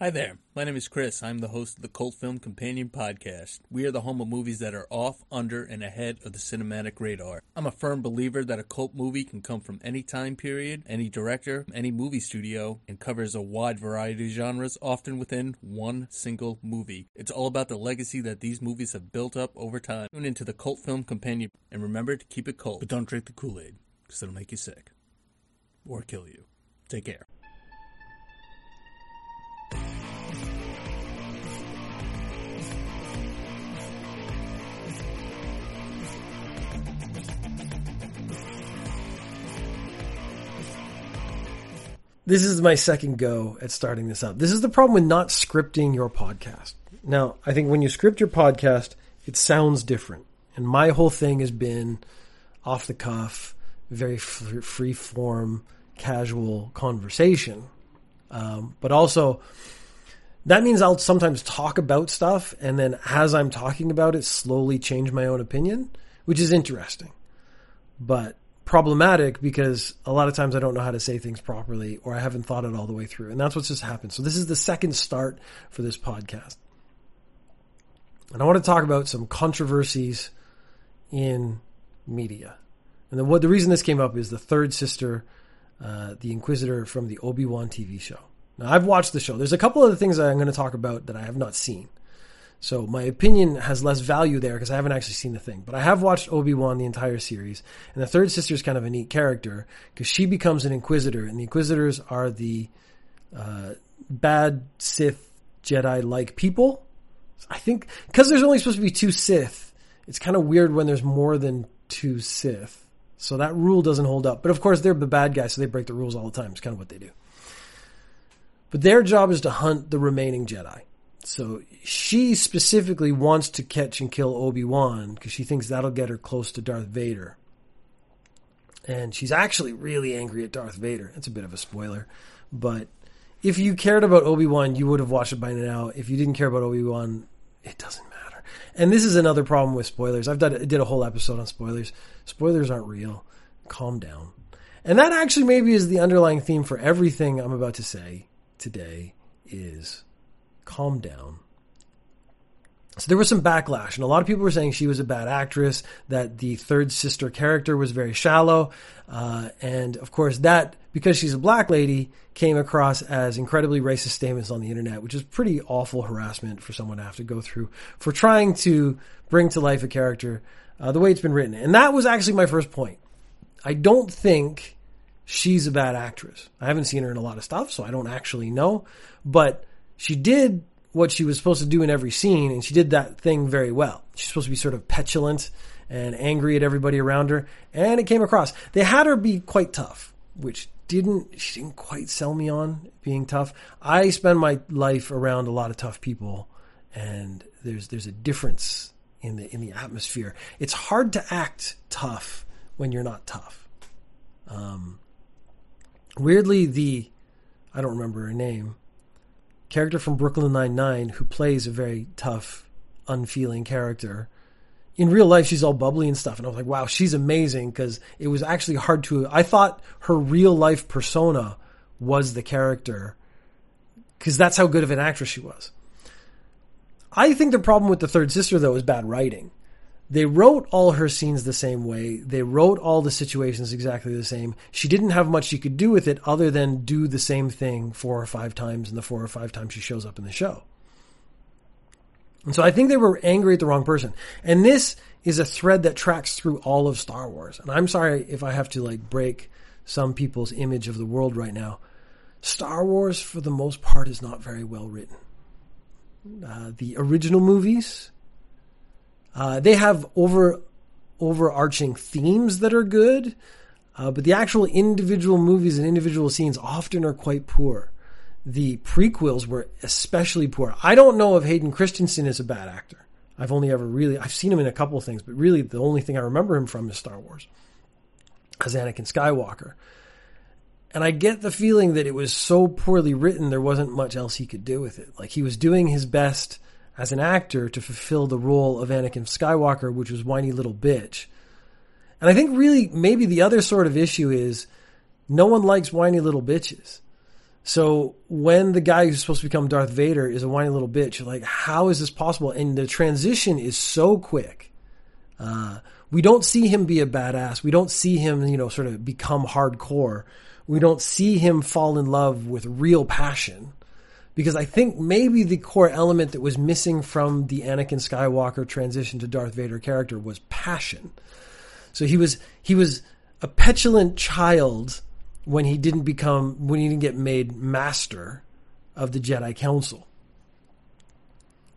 Hi there. My name is Chris. I'm the host of the Cult Film Companion podcast. We are the home of movies that are off, under, and ahead of the cinematic radar. I'm a firm believer that a cult movie can come from any time period, any director, any movie studio, and covers a wide variety of genres, often within one single movie. It's all about the legacy that these movies have built up over time. Tune into the Cult Film Companion and remember to keep it cold, but don't drink the Kool Aid, because it'll make you sick. Or kill you. Take care. This is my second go at starting this up. This is the problem with not scripting your podcast. Now, I think when you script your podcast, it sounds different. And my whole thing has been off the cuff, very free form, casual conversation. Um, but also, that means I'll sometimes talk about stuff and then as I'm talking about it, slowly change my own opinion, which is interesting. But problematic because a lot of times I don't know how to say things properly or I haven't thought it all the way through. And that's what's just happened. So this is the second start for this podcast. And I want to talk about some controversies in media. And then what the reason this came up is the third sister, uh, the Inquisitor from the Obi Wan TV show. Now I've watched the show. There's a couple of the things that I'm going to talk about that I have not seen. So my opinion has less value there because I haven't actually seen the thing. But I have watched Obi Wan the entire series, and the third sister is kind of a neat character because she becomes an Inquisitor, and the Inquisitors are the uh, bad Sith Jedi like people. I think because there's only supposed to be two Sith, it's kind of weird when there's more than two Sith. So that rule doesn't hold up. But of course, they're the bad guys, so they break the rules all the time. It's kind of what they do. But their job is to hunt the remaining Jedi. So she specifically wants to catch and kill Obi Wan because she thinks that'll get her close to Darth Vader. And she's actually really angry at Darth Vader. That's a bit of a spoiler, but if you cared about Obi Wan, you would have watched it by now. If you didn't care about Obi Wan, it doesn't matter. And this is another problem with spoilers. I've done did a whole episode on spoilers. Spoilers aren't real. Calm down. And that actually maybe is the underlying theme for everything I'm about to say today is calm down. So there was some backlash, and a lot of people were saying she was a bad actress, that the third sister character was very shallow, uh, and of course that, because she's a black lady, came across as incredibly racist statements on the internet, which is pretty awful harassment for someone to have to go through for trying to bring to life a character uh, the way it's been written. And that was actually my first point. I don't think she's a bad actress. I haven't seen her in a lot of stuff, so I don't actually know, but she did what she was supposed to do in every scene, and she did that thing very well. She's supposed to be sort of petulant and angry at everybody around her, and it came across. They had her be quite tough, which didn't she didn't quite sell me on being tough. I spend my life around a lot of tough people, and there's there's a difference in the in the atmosphere. It's hard to act tough when you're not tough. Um, weirdly, the I don't remember her name character from Brooklyn Nine Nine who plays a very tough, unfeeling character. In real life, she's all bubbly and stuff, and I was like, "Wow, she's amazing." Because it was actually hard to. I thought her real life persona was the character, because that's how good of an actress she was. I think the problem with the third sister though is bad writing. They wrote all her scenes the same way. They wrote all the situations exactly the same. She didn't have much she could do with it other than do the same thing four or five times in the four or five times she shows up in the show. And so I think they were angry at the wrong person. And this is a thread that tracks through all of Star Wars. And I'm sorry if I have to like break some people's image of the world right now. Star Wars, for the most part, is not very well written. Uh, the original movies, uh, they have over overarching themes that are good, uh, but the actual individual movies and individual scenes often are quite poor. The prequels were especially poor. I don't know if Hayden Christensen is a bad actor. I've only ever really I've seen him in a couple of things, but really the only thing I remember him from is Star Wars as Anakin Skywalker. And I get the feeling that it was so poorly written there wasn't much else he could do with it. Like he was doing his best as an actor to fulfill the role of Anakin Skywalker, which was whiny little bitch. And I think really maybe the other sort of issue is no one likes whiny little bitches. So when the guy who's supposed to become Darth Vader is a whiny little bitch, like, how is this possible? And the transition is so quick. Uh, we don't see him be a badass. We don't see him, you know, sort of become hardcore. We don't see him fall in love with real passion. Because I think maybe the core element that was missing from the Anakin Skywalker transition to Darth Vader character was passion. So he was he was a petulant child when he didn't become when he didn't get made master of the Jedi Council.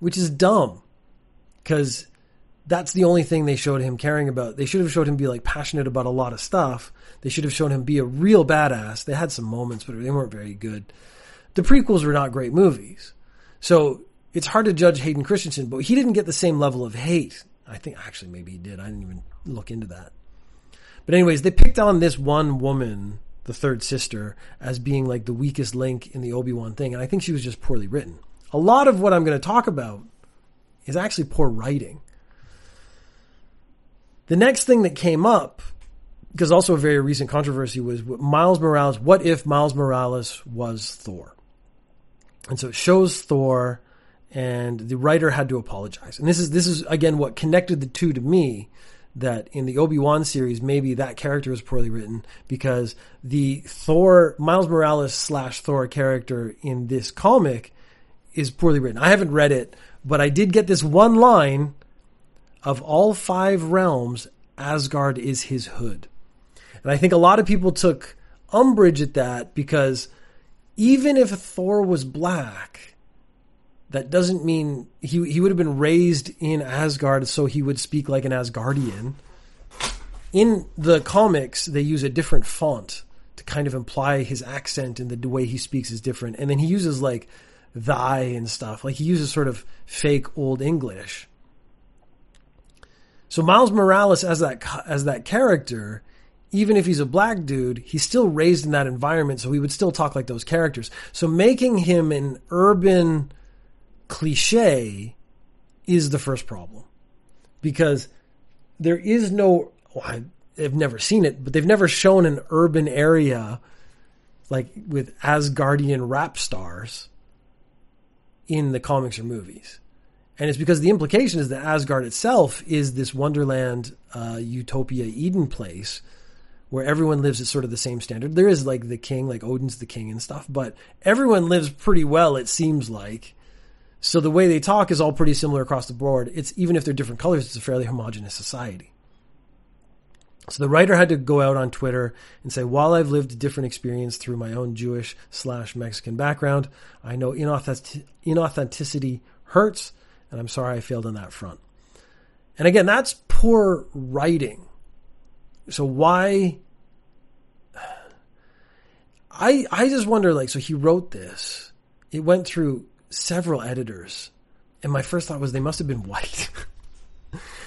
Which is dumb. Cuz that's the only thing they showed him caring about. They should have showed him be like passionate about a lot of stuff. They should have shown him be a real badass. They had some moments, but they weren't very good. The prequels were not great movies. So it's hard to judge Hayden Christensen, but he didn't get the same level of hate. I think actually maybe he did. I didn't even look into that. But anyways, they picked on this one woman, the third sister, as being like the weakest link in the Obi-Wan thing, and I think she was just poorly written. A lot of what I'm going to talk about is actually poor writing. The next thing that came up, because also a very recent controversy, was Miles Morales. What if Miles Morales was Thor? And so it shows Thor, and the writer had to apologize. And this is this is again what connected the two to me. That in the Obi Wan series, maybe that character was poorly written because the Thor Miles Morales slash Thor character in this comic is poorly written. I haven't read it, but I did get this one line of all five realms, Asgard is his hood. And I think a lot of people took umbrage at that because even if Thor was black, that doesn't mean he he would have been raised in Asgard, so he would speak like an Asgardian. In the comics, they use a different font to kind of imply his accent and the way he speaks is different. And then he uses like thy and stuff. Like he uses sort of fake old English. So Miles Morales as that as that character, even if he's a black dude, he's still raised in that environment, so he would still talk like those characters. So making him an urban cliche is the first problem. Because there is no well, I've never seen it, but they've never shown an urban area like with Asgardian rap stars in the comics or movies. And it's because the implication is that Asgard itself is this wonderland, uh, utopia, Eden place where everyone lives at sort of the same standard. There is like the king, like Odin's the king and stuff, but everyone lives pretty well, it seems like. So the way they talk is all pretty similar across the board. It's even if they're different colors, it's a fairly homogenous society. So the writer had to go out on Twitter and say, while I've lived a different experience through my own Jewish slash Mexican background, I know inauthenticity hurts and I'm sorry I failed on that front. And again, that's poor writing. So why? I I just wonder like so he wrote this. It went through several editors, and my first thought was they must have been white.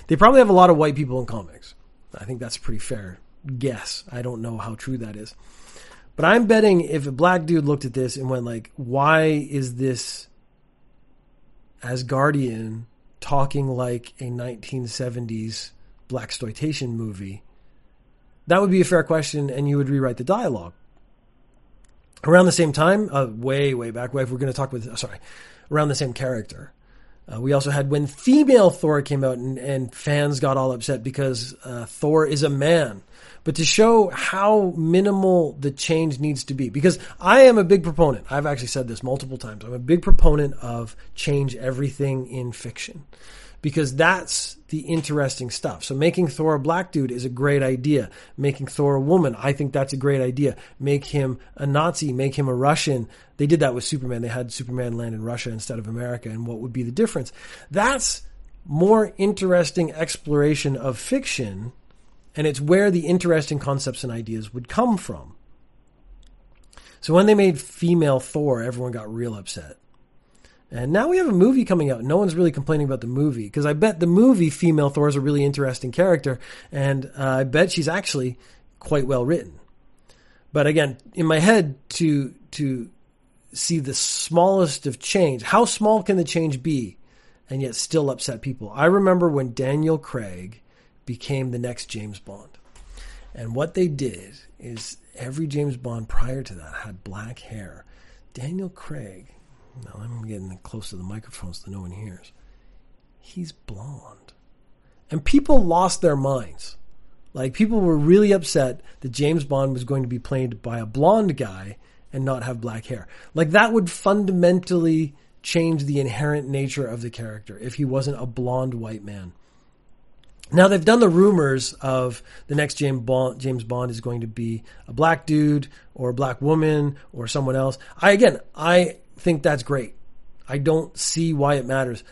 they probably have a lot of white people in comics. I think that's a pretty fair guess. I don't know how true that is. But I'm betting if a black dude looked at this and went like, "Why is this Asgardian talking like a 1970s black exploitation movie, that would be a fair question, and you would rewrite the dialogue. Around the same time, uh, way way back, way, if we're going to talk with, sorry, around the same character. Uh, we also had when female Thor came out and, and fans got all upset because uh, Thor is a man but to show how minimal the change needs to be. Because I am a big proponent. I've actually said this multiple times. I'm a big proponent of change everything in fiction because that's the interesting stuff. So making Thor a black dude is a great idea. Making Thor a woman, I think that's a great idea. Make him a Nazi, make him a Russian. They did that with Superman. They had Superman land in Russia instead of America. And what would be the difference? That's more interesting exploration of fiction and it's where the interesting concepts and ideas would come from. So when they made female Thor, everyone got real upset. And now we have a movie coming out. No one's really complaining about the movie because I bet the movie female Thor is a really interesting character, and uh, I bet she's actually quite well written. But again, in my head, to to see the smallest of change, how small can the change be, and yet still upset people? I remember when Daniel Craig became the next James Bond. And what they did is every James Bond prior to that had black hair Daniel Craig. Now I'm getting close to the microphone so no one hears. He's blonde. And people lost their minds. Like people were really upset that James Bond was going to be played by a blonde guy and not have black hair. Like that would fundamentally change the inherent nature of the character if he wasn't a blonde white man. Now they've done the rumors of the next James Bond, James Bond is going to be a black dude or a black woman or someone else. I again, I think that's great. I don't see why it matters.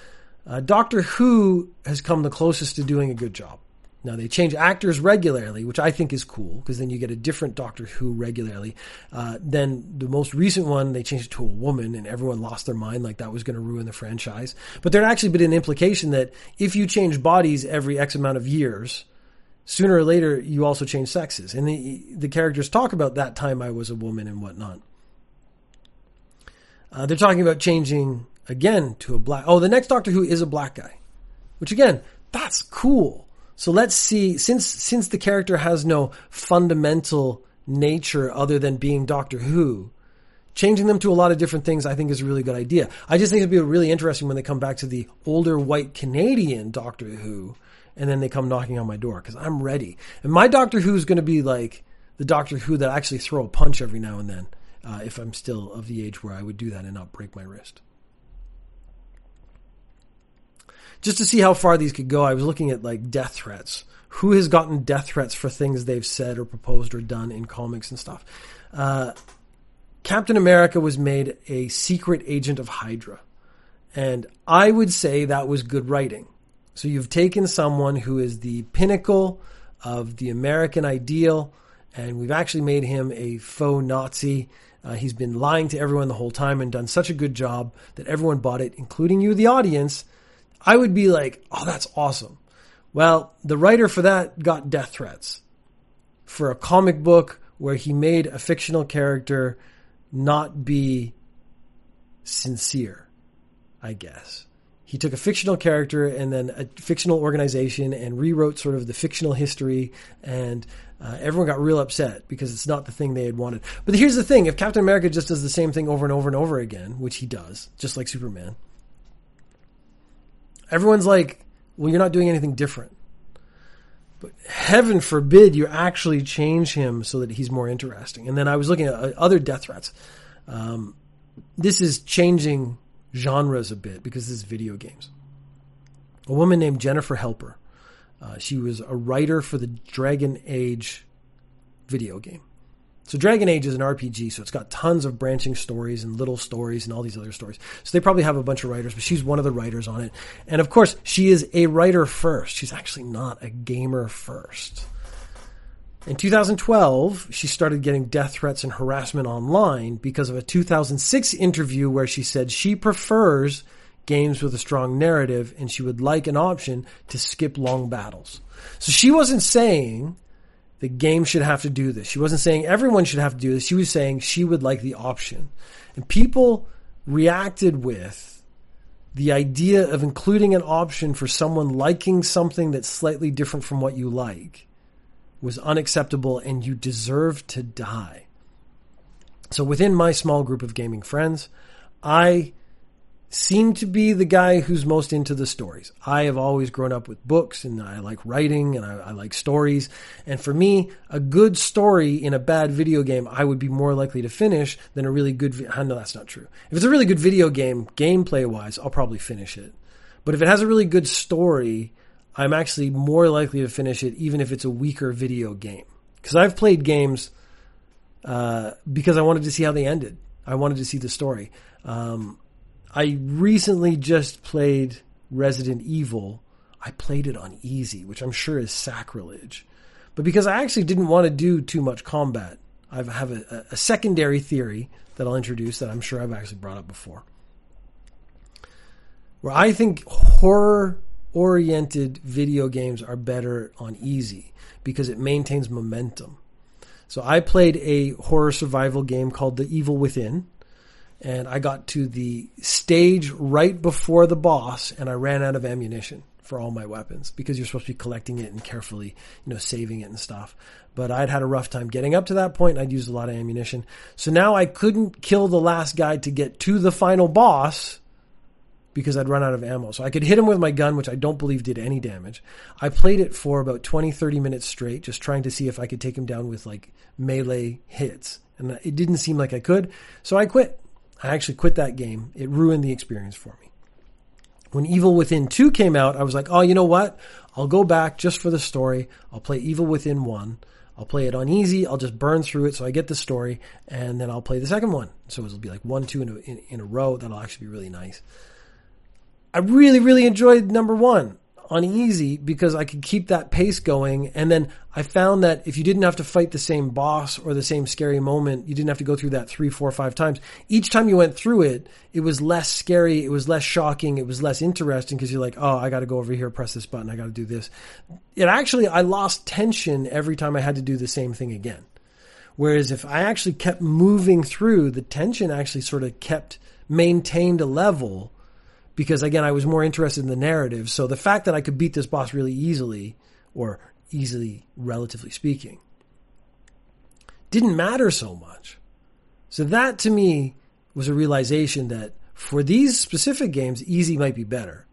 Uh, Doctor Who has come the closest to doing a good job. Now they change actors regularly, which I think is cool because then you get a different Doctor Who regularly. Uh, then the most recent one, they changed it to a woman, and everyone lost their mind like that was going to ruin the franchise. But there had actually been an implication that if you change bodies every X amount of years, sooner or later you also change sexes. And the, the characters talk about that time I was a woman and whatnot. Uh, they're talking about changing again to a black. Oh, the next Doctor Who is a black guy, which again, that's cool. So let's see, since, since the character has no fundamental nature other than being Doctor Who, changing them to a lot of different things I think is a really good idea. I just think it'd be really interesting when they come back to the older white Canadian Doctor Who and then they come knocking on my door because I'm ready. And my Doctor Who is going to be like the Doctor Who that I actually throw a punch every now and then uh, if I'm still of the age where I would do that and not break my wrist. just to see how far these could go, I was looking at like death threats. Who has gotten death threats for things they've said or proposed or done in comics and stuff? Uh, Captain America was made a secret agent of Hydra. And I would say that was good writing. So you've taken someone who is the pinnacle of the American ideal, and we've actually made him a faux Nazi. Uh, he's been lying to everyone the whole time and done such a good job that everyone bought it, including you, the audience, I would be like, oh, that's awesome. Well, the writer for that got death threats for a comic book where he made a fictional character not be sincere, I guess. He took a fictional character and then a fictional organization and rewrote sort of the fictional history, and uh, everyone got real upset because it's not the thing they had wanted. But here's the thing if Captain America just does the same thing over and over and over again, which he does, just like Superman, Everyone's like, well, you're not doing anything different. But heaven forbid you actually change him so that he's more interesting. And then I was looking at uh, other death threats. Um, this is changing genres a bit because this is video games. A woman named Jennifer Hepler. Uh, she was a writer for the Dragon Age video game. So Dragon Age is an RPG, so it's got tons of branching stories and little stories and all these other stories. So they probably have a bunch of writers, but she's one of the writers on it. And of course, she is a writer first. She's actually not a gamer first. In 2012, she started getting death threats and harassment online because of a 2006 interview where she said she prefers games with a strong narrative and she would like an option to skip long battles. So she wasn't saying the game should have to do this. She wasn't saying everyone should have to do this. She was saying she would like the option. And people reacted with the idea of including an option for someone liking something that's slightly different from what you like was unacceptable and you deserve to die. So within my small group of gaming friends, I seem to be the guy who's most into the stories. I have always grown up with books and I like writing and I, I, like stories. And for me, a good story in a bad video game, I would be more likely to finish than a really good. Vi- know that's not true. If it's a really good video game, gameplay wise, I'll probably finish it. But if it has a really good story, I'm actually more likely to finish it, even if it's a weaker video game. Because I've played games uh, because I wanted to see how they ended. I wanted to see the story. Um, I recently just played Resident Evil. I played it on easy, which I'm sure is sacrilege. But because I actually didn't want to do too much combat, I have a, a secondary theory that I'll introduce that I'm sure I've actually brought up before. Where I think horror oriented video games are better on easy because it maintains momentum. So I played a horror survival game called The Evil Within and I got to the stage right before the boss and I ran out of ammunition for all my weapons because you're supposed to be collecting it and carefully, you know, saving it and stuff. But I'd had a rough time getting up to that point and I'd used a lot of ammunition. So now I couldn't kill the last guy to get to the final boss because I'd run out of ammo. So I could hit him with my gun, which I don't believe did any damage. I played it for about 20, 30 minutes straight, just trying to see if I could take him down with like melee hits. And it didn't seem like I could. So I quit. I actually quit that game. It ruined the experience for me. When Evil Within 2 came out, I was like, oh, you know what? I'll go back just for the story. I'll play Evil Within 1. I'll play it on easy. I'll just burn through it so I get the story, and then I'll play the second one. So it'll be like one, two in a, in, in a row. That'll actually be really nice. I really, really enjoyed number one on easy because I could keep that pace going. And then I found that if you didn't have to fight the same boss or the same scary moment, you didn't have to go through that three, four, five times. Each time you went through it, it was less scary. It was less shocking. It was less interesting because you're like, oh, I got to go over here, press this button. I got to do this. It actually, I lost tension every time I had to do the same thing again. Whereas if I actually kept moving through, the tension actually sort of kept maintained a level because again, I was more interested in the narrative. So the fact that I could beat this boss really easily, or easily, relatively speaking, didn't matter so much. So that to me was a realization that for these specific games, easy might be better.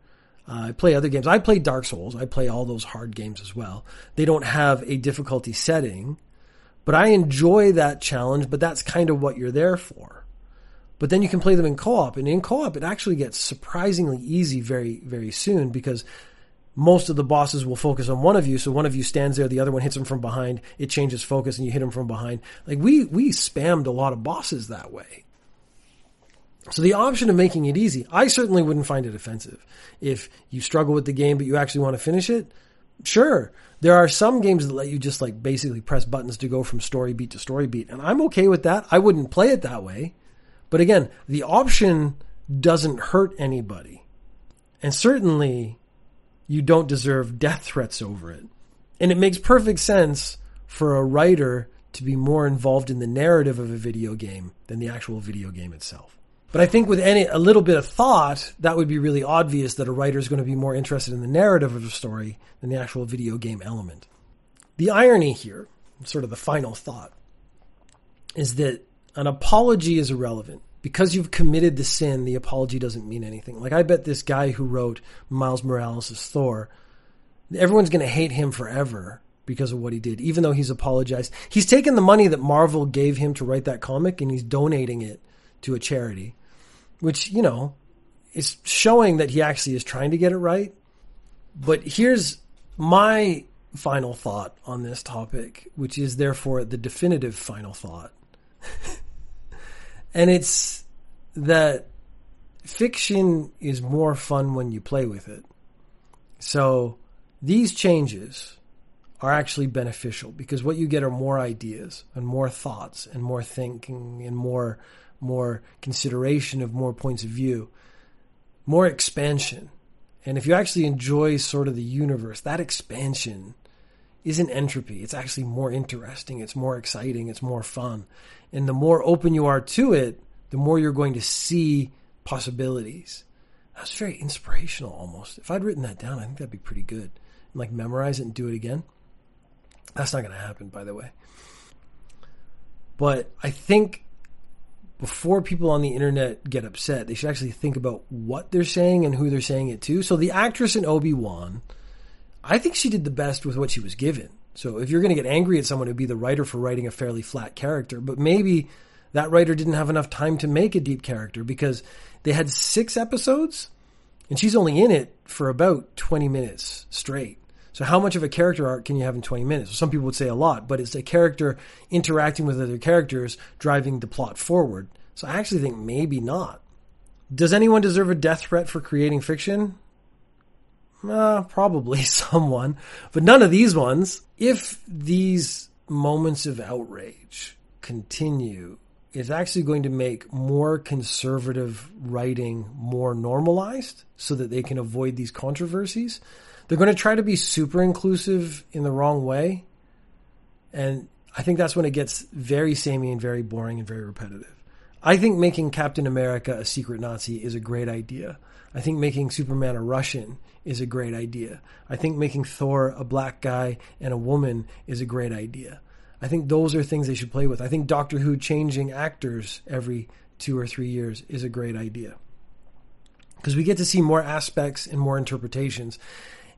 Uh, I play other games. I play Dark Souls. I play all those hard games as well. They don't have a difficulty setting, but I enjoy that challenge, but that's kind of what you're there for. But then you can play them in co-op, and in co-op, it actually gets surprisingly easy very, very soon because most of the bosses will focus on one of you. So one of you stands there, the other one hits him from behind. It changes focus, and you hit him from behind. Like we we spammed a lot of bosses that way. So the option of making it easy, I certainly wouldn't find it offensive. If you struggle with the game but you actually want to finish it, sure. There are some games that let you just like basically press buttons to go from story beat to story beat, and I'm okay with that. I wouldn't play it that way. But again, the option doesn't hurt anybody. And certainly you don't deserve death threats over it. And it makes perfect sense for a writer to be more involved in the narrative of a video game than the actual video game itself. But I think with any a little bit of thought, that would be really obvious that a writer is going to be more interested in the narrative of a story than the actual video game element. The irony here, sort of the final thought, is that an apology is irrelevant. Because you've committed the sin, the apology doesn't mean anything. Like I bet this guy who wrote Miles Morales' Thor, everyone's going to hate him forever because of what he did, even though he's apologized. He's taken the money that Marvel gave him to write that comic and he's donating it to a charity, which, you know, is showing that he actually is trying to get it right. But here's my final thought on this topic, which is therefore the definitive final thought. And it's that fiction is more fun when you play with it. So these changes are actually beneficial because what you get are more ideas and more thoughts and more thinking and more more consideration of more points of view, more expansion. And if you actually enjoy sort of the universe, that expansion isn't entropy. It's actually more interesting. It's more exciting. It's more fun. And the more open you are to it, the more you're going to see possibilities. That's very inspirational almost. If I'd written that down, I think that'd be pretty good. And like memorize it and do it again. That's not going to happen, by the way. But I think before people on the internet get upset, they should actually think about what they're saying and who they're saying it to. So the actress in Obi Wan, I think she did the best with what she was given. So if you're going to get angry at someone, it'd be the writer for writing a fairly flat character. But maybe that writer didn't have enough time to make a deep character because they had six episodes and she's only in it for about 20 minutes straight. So how much of a character arc can you have in 20 minutes? Some people would say a lot, but it's a character interacting with other characters driving the plot forward. So I actually think maybe not. Does anyone deserve a death threat for creating fiction? Uh, probably someone, but none of these ones. If these moments of outrage continue, it's actually going to make more conservative writing more normalized so that they can avoid these controversies. They're going to try to be super inclusive in the wrong way. And I think that's when it gets very samey and very boring and very repetitive. I think making Captain America a secret Nazi is a great idea. I think making Superman a Russian is a great idea. I think making Thor a black guy and a woman is a great idea. I think those are things they should play with. I think Doctor Who changing actors every two or three years is a great idea. Because we get to see more aspects and more interpretations.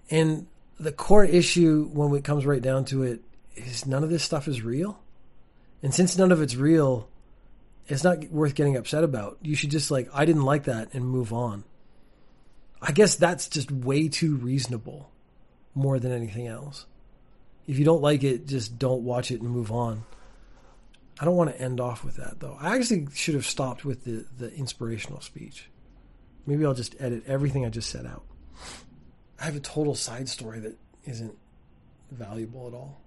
And the core issue, when it comes right down to it, is none of this stuff is real. And since none of it's real, it's not worth getting upset about. You should just like, I didn't like that and move on. I guess that's just way too reasonable more than anything else. If you don't like it, just don't watch it and move on. I don't want to end off with that though. I actually should have stopped with the, the inspirational speech. Maybe I'll just edit everything I just set out. I have a total side story that isn't valuable at all.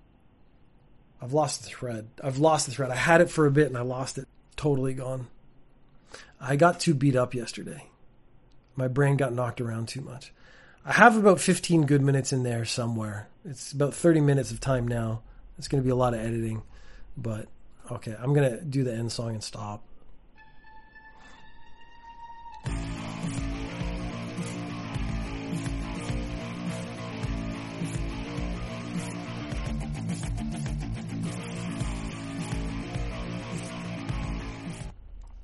I've lost the thread. I've lost the thread. I had it for a bit and I lost it. Totally gone. I got too beat up yesterday. My brain got knocked around too much. I have about 15 good minutes in there somewhere. It's about 30 minutes of time now. It's going to be a lot of editing, but okay, I'm going to do the end song and stop.